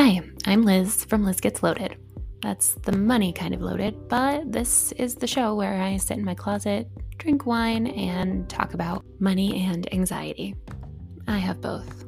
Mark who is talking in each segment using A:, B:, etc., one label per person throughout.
A: Hi, I'm Liz from Liz Gets Loaded. That's the money kind of loaded, but this is the show where I sit in my closet, drink wine, and talk about money and anxiety. I have both.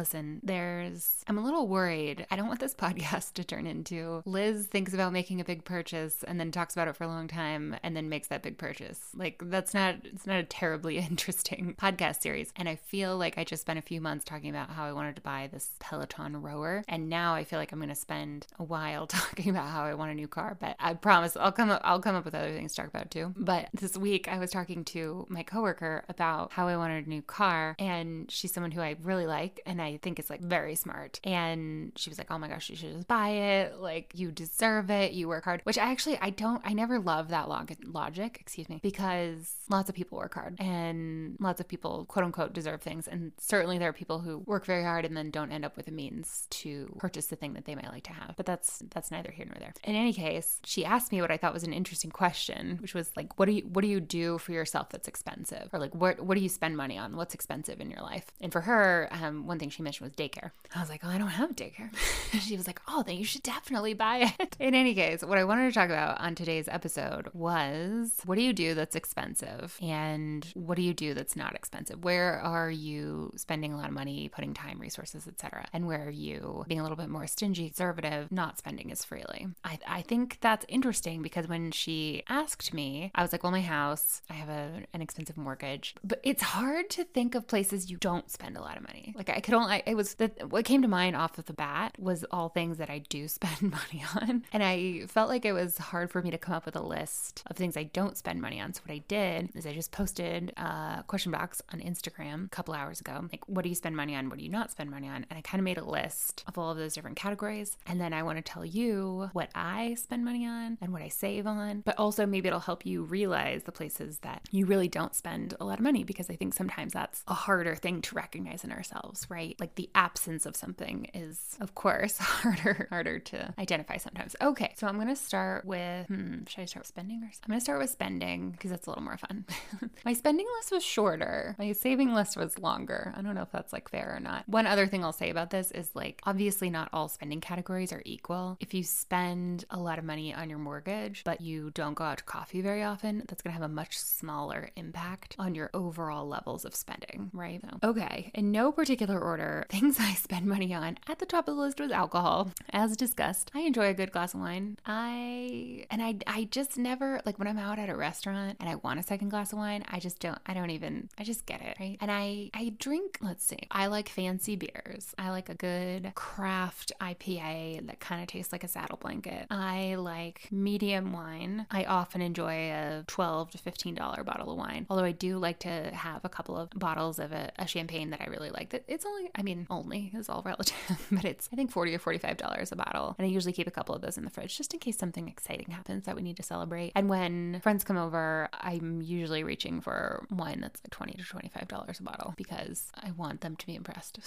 A: Listen, there's, I'm a little worried. I don't want this podcast to turn into Liz thinks about making a big purchase and then talks about it for a long time and then makes that big purchase. Like, that's not, it's not a terribly interesting podcast series. And I feel like I just spent a few months talking about how I wanted to buy this Peloton rower. And now I feel like I'm going to spend a while talking about how I want a new car. But I promise I'll come up, I'll come up with other things to talk about too. But this week I was talking to my coworker about how I wanted a new car. And she's someone who I really like and I think is like very smart. And she was like, "Oh my gosh, you should just buy it. Like you deserve it. You work hard." Which I actually I don't I never love that log- logic, excuse me, because lots of people work hard and lots of people quote unquote deserve things and certainly there are people who work very hard and then don't end up with the means to purchase the thing that they might like to have. But that's that's neither here nor there. In any case, she asked me what I thought was an interesting question, which was like, "What do you what do you do for yourself that's expensive?" Or like, "What what do you spend money on? What's expensive in your life?" And for her, um, one thing she mentioned was daycare. I was like, oh, I don't have daycare. she was like, oh, then you should definitely buy it. In any case, what I wanted to talk about on today's episode was what do you do that's expensive and what do you do that's not expensive? Where are you spending a lot of money, putting time, resources, etc., and where are you being a little bit more stingy, conservative, not spending as freely? I, I think that's interesting because when she asked me, I was like, well, my house, I have a, an expensive mortgage, but it's hard to think of places you don't spend a lot of money. Like I could only, it was the, what came to mind off of the bat was all things that I do spend money on. And I felt like it was hard for me to come up with a list of things I don't spend money on. So what I did is I just posted a question box on Instagram a couple hours ago. Like, what do you spend money on? What do you not spend money on? And I kind of made a list of all of those different categories. And then I want to tell you what I spend money on and what I save on. But also maybe it'll help you realize the places that you really don't spend a lot of money because I think sometimes that's a harder thing to recognize in ourselves, right? Like the absence of something is, of course, harder harder to identify sometimes. Okay, so I'm gonna start with hmm, should I start with spending or I'm gonna start with spending because that's a little more fun. My spending list was shorter. My saving list was longer. I don't know if that's like fair or not. One other thing I'll say about this is like obviously not all spending categories are equal. If you spend a lot of money on your mortgage, but you don't go out to coffee very often, that's gonna have a much smaller impact on your overall levels of spending, right? So, okay, in no particular order, things I spend money on at the top of the list was alcohol. As discussed, I enjoy a good glass of wine. I and I I just never like when I'm out at a restaurant and I want a second glass of wine, I just don't I don't even I just get it, right? And I I drink, let's see. I like fancy beers. I like a good craft IPA that kind of tastes like a saddle blanket. I like medium wine. I often enjoy a 12 to 15 dollar bottle of wine. Although I do like to have a couple of bottles of a, a champagne that I really like. That it's only I mean only is all relative, but it's I think 40 or 45 dollars a bottle. And I usually keep a couple of those in the fridge just in case something exciting happens that we need to celebrate. And when friends come over, I'm usually reaching for wine that's like 20 to 25 dollars a bottle because I want them to be impressed.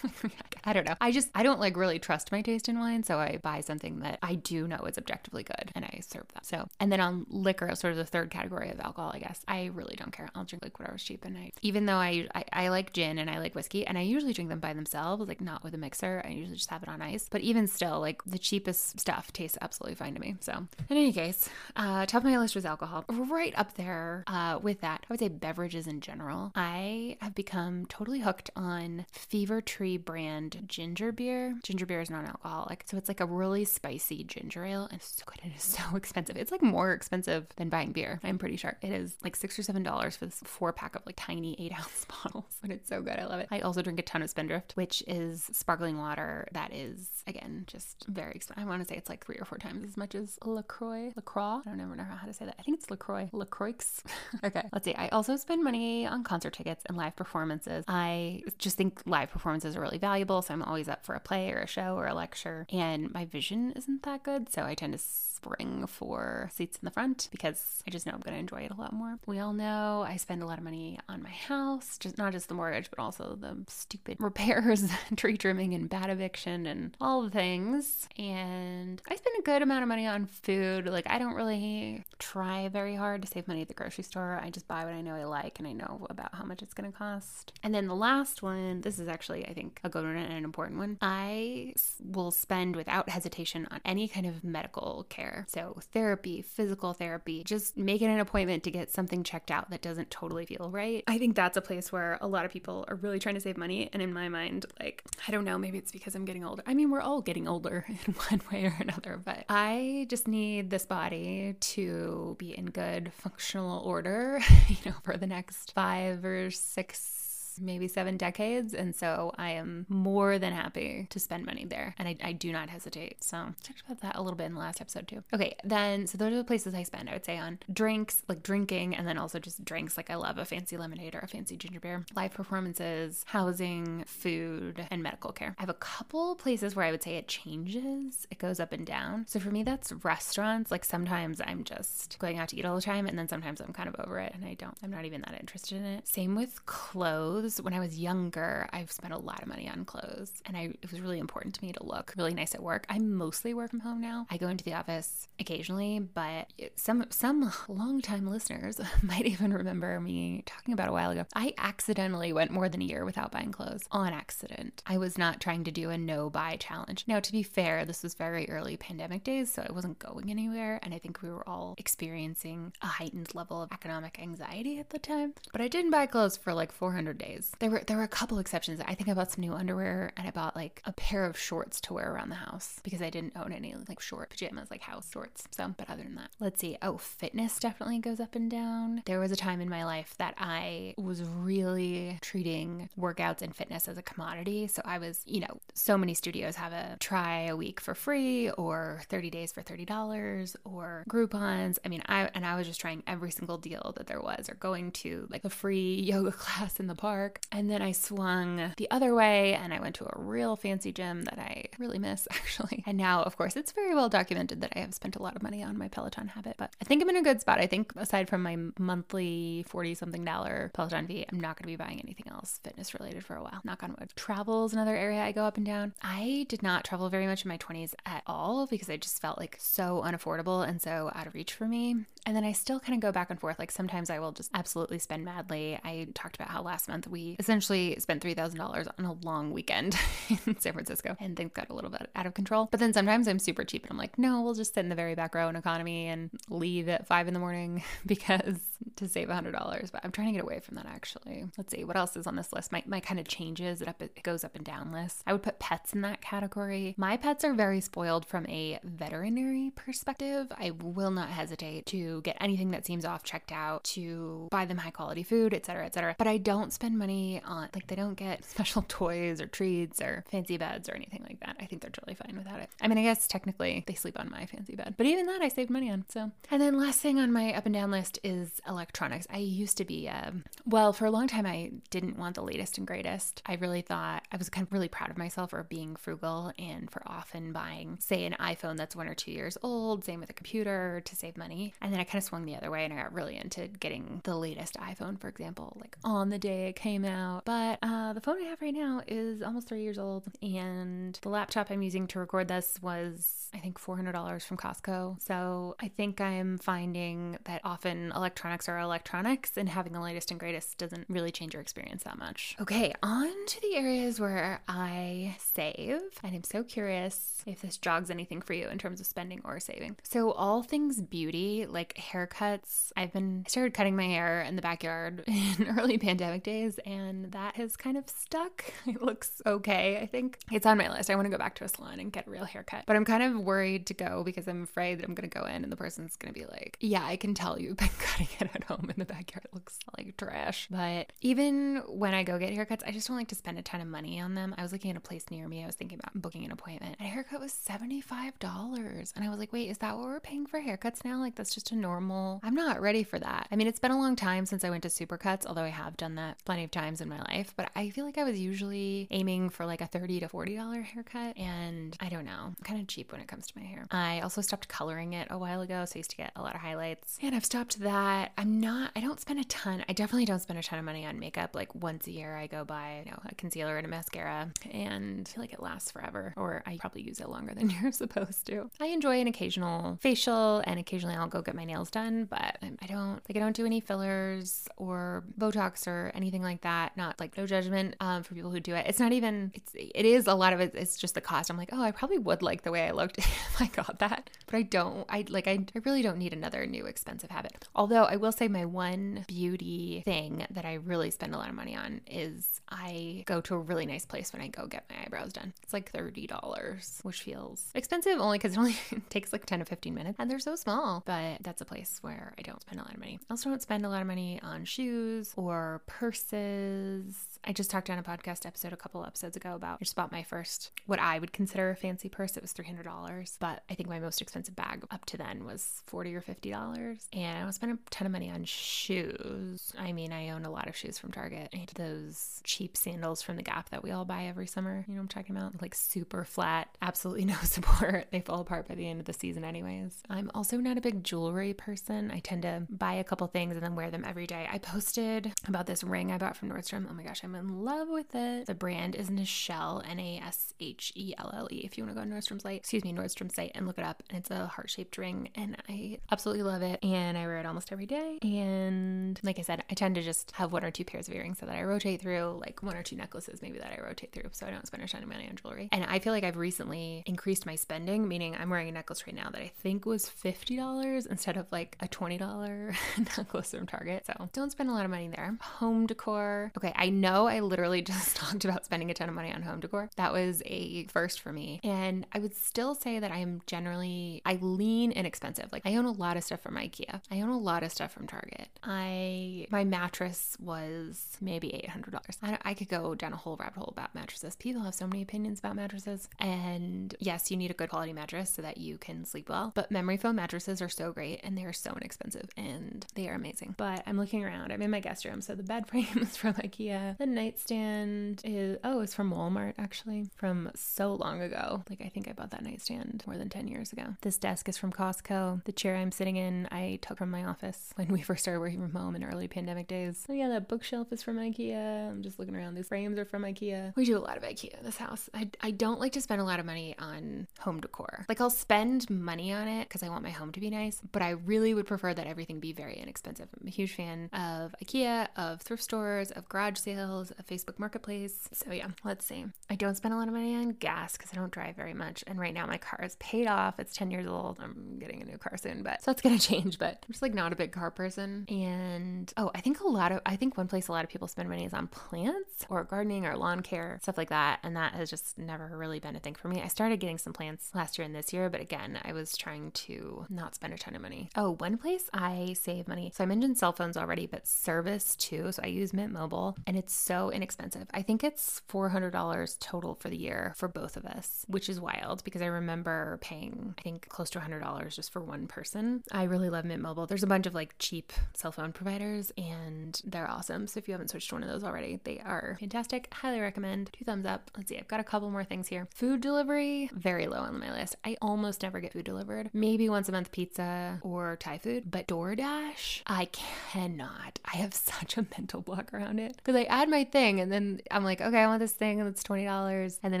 A: I don't know. I just I don't like really trust my taste in wine, so I buy something that I do know is objectively good and I serve that. So, and then on liquor, sort of the third category of alcohol, I guess. I really don't care. I'll drink like whatever's cheap and I even though I, I I like gin and I like whiskey and I usually drink them by themselves, like not with a mixer. I usually just have it on ice. But even still, like the cheapest stuff tastes absolutely fine to me. So, in any case, uh, top of my list was alcohol. Right up there uh, with that, I would say beverages in general. I have become totally hooked on Fever Tree brand ginger beer. Ginger beer is non alcoholic. So, it's like a really spicy ginger ale and it's so good. It is so expensive. It's like more expensive than buying beer. I'm pretty sure it is like six or seven dollars for this four pack of like tiny eight ounce bottles, but it's so good. I love it. I also drink a ton of Spindrift, which is sparkling water that is again just very expensive. I want to say it's like three or four times as much as Lacroix. Lacroix. I don't ever know how to say that. I think it's Lacroix. Lacroix. okay. Let's see. I also spend money on concert tickets and live performances. I just think live performances are really valuable, so I'm always up for a play or a show or a lecture. And my vision isn't that good, so I tend to spring for seats in the front because I just know I'm going to enjoy it a lot more. We all know I spend a lot of money on my house, just not just the mortgage, but also the stupid repairs, tree trimming, and bat eviction, and all the things. And I spend a good amount of money on food. Like, I don't really try very hard to save money at the grocery store. I just buy what I know I like and I know about how much it's going to cost. And then the last one, this is actually, I think, a good one and an important one. I will spend without hesitation on any kind of medical care. So, therapy, physical therapy, just making an appointment to get something checked out that doesn't totally feel right. I think that's a place where a lot of people are really trying to save money. And in my mind, like, I don't know, maybe it's because I'm getting older. I mean, we're all getting older in one way or another, but I just need this body to be in good functional order, you know, for the next five or six maybe seven decades. And so I am more than happy to spend money there. And I, I do not hesitate. So I talked about that a little bit in the last episode too. Okay, then, so those are the places I spend, I would say, on drinks, like drinking, and then also just drinks. Like I love a fancy lemonade or a fancy ginger beer, live performances, housing, food, and medical care. I have a couple places where I would say it changes, it goes up and down. So for me, that's restaurants. Like sometimes I'm just going out to eat all the time, and then sometimes I'm kind of over it and I don't, I'm not even that interested in it. Same with clothes clothes. When I was younger, I've spent a lot of money on clothes, and I, it was really important to me to look really nice at work. I mostly work from home now. I go into the office occasionally, but some some longtime listeners might even remember me talking about a while ago. I accidentally went more than a year without buying clothes on accident. I was not trying to do a no buy challenge. Now, to be fair, this was very early pandemic days, so I wasn't going anywhere, and I think we were all experiencing a heightened level of economic anxiety at the time. But I didn't buy clothes for like 400 days days. There were there were a couple exceptions. I think I bought some new underwear and I bought like a pair of shorts to wear around the house because I didn't own any like short pajamas, like house shorts. So, but other than that, let's see. Oh, fitness definitely goes up and down. There was a time in my life that I was really treating workouts and fitness as a commodity. So I was, you know, so many studios have a try a week for free or 30 days for $30 or Groupons. I mean, I and I was just trying every single deal that there was or going to like a free yoga class in the park And then I swung the other way and I went to a real fancy gym that I really miss actually. And now, of course, it's very well documented that I have spent a lot of money on my Peloton habit, but I think I'm in a good spot. I think aside from my monthly 40 something dollar Peloton fee, I'm not going to be buying anything else fitness related for a while. Knock on wood. Travel's another area I go up and down. I did not travel very much in my 20s at all because I just felt like so unaffordable and so out of reach for me. And then I still kind of go back and forth. Like sometimes I will just absolutely spend madly. I talked about how last month we essentially spent $3,000 on a long weekend in San Francisco and things got a little bit out of control. But then sometimes I'm super cheap and I'm like, no, we'll just sit in the very back row in economy and leave at five in the morning because to save $100. But I'm trying to get away from that actually. Let's see what else is on this list. My, my kind of changes, it, up, it goes up and down list. I would put pets in that category. My pets are very spoiled from a veterinary perspective. I will not hesitate to get anything that seems off checked out, to buy them high quality food, etc., etc. But I don't spend money on like they don't get special toys or treats or fancy beds or anything like that. I think they're totally fine without it. I mean, I guess technically they sleep on my fancy bed, but even that I saved money on. So, and then last thing on my up and down list is electronics. I used to be, um, well, for a long time, I didn't want the latest and greatest. I really thought I was kind of really proud of myself for being frugal and for often buying, say, an iPhone that's one or two years old, same with a computer to save money. And then I kind of swung the other way and I got really into getting the latest iPhone, for example, like on the day it came out. But uh, the phone I have right now is almost three years old, and the laptop I'm using to record this was, I think, $400 from Costco. So I think I'm finding that often electronics are electronics, and having the latest and greatest doesn't really change your experience that much. Okay, on to the areas where I save, and I'm so curious if this jogs anything for you in terms of spending or saving. So, all things beauty, like haircuts, I've been I started cutting my hair in the backyard in early pandemic days, and that has kind of stuck. It looks okay, I think. It's on my list. I want to go back to a salon and get a real haircut, but I'm kind of worried to go because I'm afraid that I'm going to go in and the person's going to be like, Yeah, I can tell you've been cutting it at home in the backyard. Looks like trash. But even when I go get haircuts, I just don't like to spend a ton of money on them. I was looking at a place near me. I was thinking about booking an appointment. A haircut was $75. And I was like, wait, is that what we're paying for haircuts now? Like, that's just a normal. I'm not ready for that. I mean, it's been a long time since I went to Supercuts, although I have done that plenty of times in my life, but I feel like I was usually aiming for like a 30 to $40 haircut. And I don't know, I'm kind of cheap when it comes to my hair. I also stopped coloring it a while ago, so I used to get a lot of highlights. And I've stopped that. I'm not, I don't spend a ton, I definitely don't spend a ton of money on makeup. Like once a year, I go buy, you know, a concealer and a mascara, and like it lasts forever, or I probably use it longer than you're supposed to. I enjoy an occasional facial, and occasionally I'll go get my nails done, but I don't like I don't do any fillers or Botox or anything like that. Not like no judgment um, for people who do it. It's not even. It's it is a lot of it. It's just the cost. I'm like, oh, I probably would like the way I looked if I got that, but I don't. I like I, I really don't need another new expensive habit. Although I will say my one beauty thing that I really spend a lot of money on is I go to a really nice place when I go get my eyebrows done. It's like thirty dollars, which feels expensive only because it only takes like ten to fifteen minutes, and they're so small. But that's a place where I don't spend a lot of money. I also don't spend a lot of money on shoes or purses I just talked on a podcast episode a couple episodes ago about I just bought my first what I would consider a fancy purse. It was three hundred dollars, but I think my most expensive bag up to then was forty or fifty dollars. And I don't spend a ton of money on shoes. I mean, I own a lot of shoes from Target. Those cheap sandals from the Gap that we all buy every summer. You know what I'm talking about? Like super flat, absolutely no support. They fall apart by the end of the season, anyways. I'm also not a big jewelry person. I tend to buy a couple things and then wear them every day. I posted about this ring I bought from Nordstrom. Oh my gosh, I'm in love with it. The brand is Nashelle, N A S H E L L E. If you want to go to Nordstrom's site, excuse me, Nordstrom's site and look it up. And it's a heart shaped ring, and I absolutely love it. And I wear it almost every day. And like I said, I tend to just have one or two pairs of earrings so that I rotate through, like one or two necklaces maybe that I rotate through, so I don't spend a ton of money on jewelry. And I feel like I've recently increased my spending, meaning I'm wearing a necklace right now that I think was fifty dollars instead of like a twenty dollar necklace from Target. So don't spend a lot of money there. Home decor. Okay, I know I literally just talked about spending a ton of money on home decor. That was a first for me. And I would still say that I am generally, I lean inexpensive. Like I own a lot of stuff from IKEA. I own a lot of stuff from Target. I, my mattress was maybe $800. I, I could go down a whole rabbit hole about mattresses. People have so many opinions about mattresses. And yes, you need a good quality mattress so that you can sleep well. But memory foam mattresses are so great and they are so inexpensive and they are amazing. But I'm looking around. I'm in my guest room. So the bed frame is from IKEA. The nightstand is, oh, it's from Walmart actually, from so long ago. Like I think I bought that nightstand more than 10 years ago. This desk is from Costco. The chair I'm sitting in, I took from my office when we first started working from home in early pandemic days. Oh yeah, that bookshelf is from IKEA. I'm just looking around. These frames are from IKEA. We do a lot of IKEA in this house. I, I don't like to spend a lot of money on home decor. Like I'll spend money on it because I want my home to be nice, but I really would prefer that everything be very inexpensive. I'm a huge fan of IKEA, of thrift stores, of garage sales, of Facebook Marketplace. So yeah, let's see. I don't spend a lot of money on gas because I don't drive very much. And right now my car is paid off. It's 10 years old. I'm getting a new car soon, but so that's gonna change. But I'm just like not a big car person. And oh, I think a lot of I think one place a lot of people spend money is on plants or gardening or lawn care, stuff like that. And that has just never really been a thing for me. I started getting some plants last year and this year, but again, I was trying to not spend a ton of money. Oh, one place I save money. So I mentioned cell phones already, but service too. So I use Mint Mobile and it's so inexpensive. I think it's $400 total for the year for both of us, which is wild because I remember paying, I think, close to $100 just for one person. I really love Mint Mobile. There's a bunch of like cheap cell phone providers and they're awesome. So if you haven't switched to one of those already, they are fantastic. Highly recommend. Two thumbs up. Let's see, I've got a couple more things here. Food delivery, very low on my list. I almost never get food delivered. Maybe once a month pizza or Thai food, but DoorDash, I cannot. I have such a mental block around it because I add my thing and then I'm like, okay, I want this thing and it's $20. And then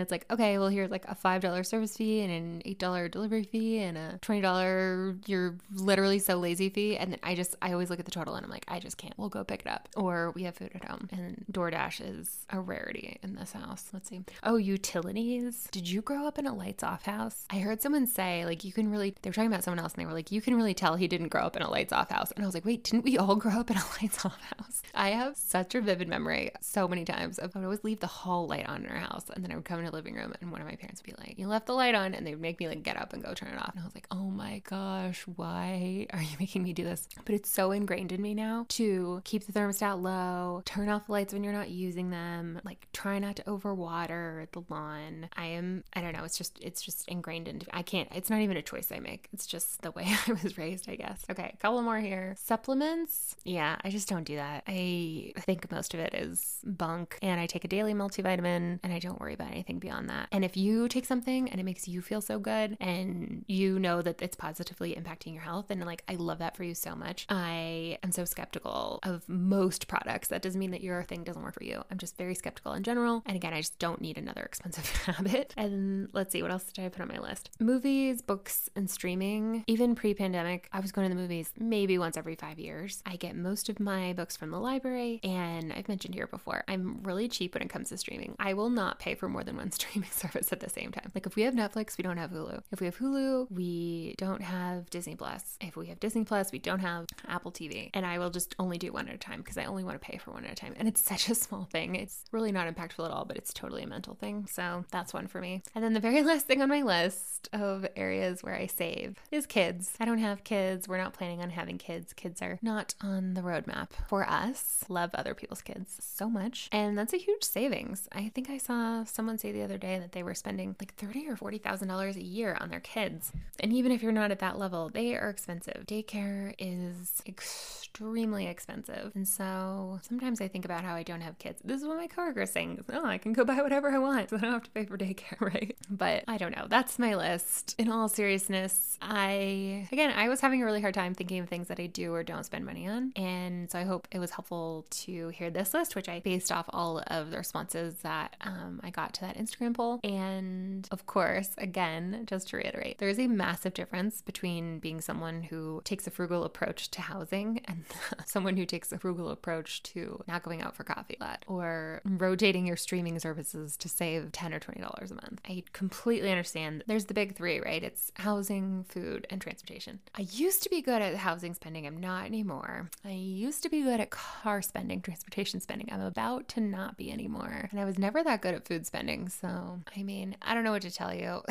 A: it's like, okay, well, here's like a $5 service fee and an $8 delivery fee and a $20, you're literally so lazy fee. And then I just, I always look at the total and I'm like, I just can't. We'll go pick it up. Or we have food at home. And DoorDash is a rarity in this house. Let's see. Oh, utilities. Did you grow up in a lights off house? I heard someone say, like, you can really, they were talking about someone else and they were like, you can really tell he didn't grow up in a lights off house. And I was like, wait, didn't we all grow up in a lights off house? I have such a vivid memory. so many times. I would always leave the hall light on in our house, and then I would come into the living room, and one of my parents would be like, "You left the light on," and they would make me like get up and go turn it off. And I was like, "Oh my gosh, why are you making me do this?" But it's so ingrained in me now to keep the thermostat low, turn off the lights when you're not using them, like try not to overwater the lawn. I am, I don't know, it's just, it's just ingrained into. I can't. It's not even a choice I make. It's just the way I was raised, I guess. Okay, a couple more here. Supplements. Yeah, I just don't do that. I think most of it is bunk, and I take a daily multivitamin, and I don't worry about anything beyond that. And if you take something and it makes you feel so good, and you know that it's positively impacting your health, and like I love that for you so much. I am so skeptical of most products. That doesn't mean that your thing doesn't work for you. I'm just very skeptical in general. And again, I just don't need another expensive habit. And let's see, what else did I put on my list? Movies, books, and streaming. Even pre pandemic, I was going to the movies maybe once every five years. I get most of my books from the library. And I've mentioned here before, I'm really cheap when it comes to streaming. I will not pay for more than one streaming service at the same time. Like if we have Netflix, we don't have Hulu. If we have Hulu, we don't have Disney Plus. If we have Disney Plus, we don't have Apple TV. And I will just only do one at a time because I only want to pay for one at a time. And it's such a small thing. It's really not impactful at all, but it's totally a mental thing. So that's one for me. And then the very last thing on my list of areas where I save is kids. I don't have kids. We're not planning on having kids. Kids are not on the roadmap for us. Love other people's kids so much. And that's a huge savings. I think I saw someone say the other day that they were spending like thirty or forty thousand dollars a year on their kids. And even if you're not at that level, they are expensive. Daycare is extremely expensive. And so sometimes I think about how I don't have kids. This is what my coworker is saying. Oh, I can go buy whatever I want, so I don't have to pay for daycare, right? But I don't know. That's my list. In all seriousness, I again I was having a really hard time thinking of things that I do or don't spend money on. And so I hope it was helpful to hear this list, which I based off all of the responses that um, I got to that Instagram poll. And of course, again, just to reiterate, there is a massive difference between being someone who takes a frugal approach to housing and someone who takes a frugal approach to not going out for coffee or rotating your streaming services to save 10 or $20 a month. I completely understand. There's the big three, right? It's housing, food, and transportation. I used to be good at housing spending. I'm not anymore. I used to be good at car spending, transportation spending. I'm about to not be anymore. And I was never that good at food spending. So, I mean, I don't know what to tell you.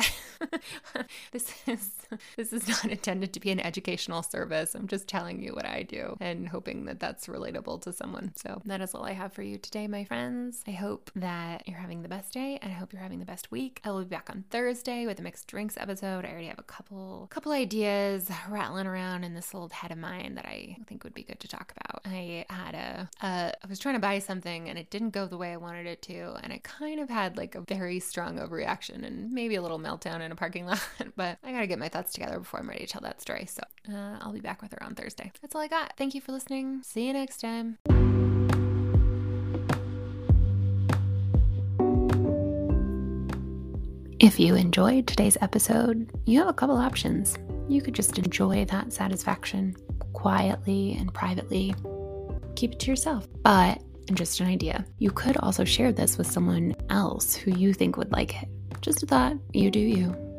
A: this is this is not intended to be an educational service. I'm just telling you what I do and hoping that that's relatable to someone. So, that is all I have for you today, my friends. I hope that you're having the best day and I hope you're having the best week. I will be back on Thursday with a mixed drinks episode. I already have a couple couple ideas rattling around in this old head of mine that I think would be good to talk about. I had a, a I was trying to buy something and it didn't go the way I wanted it to and I kind of had like a very strong overreaction and maybe a little meltdown in a parking lot, but I got to get my thoughts together before I'm ready to tell that story. So, uh, I'll be back with her on Thursday. That's all I got. Thank you for listening. See you next time. If you enjoyed today's episode, you have a couple options. You could just enjoy that satisfaction quietly and privately, keep it to yourself. But, just an idea, you could also share this with someone else who you think would like it. Just a thought, you do you.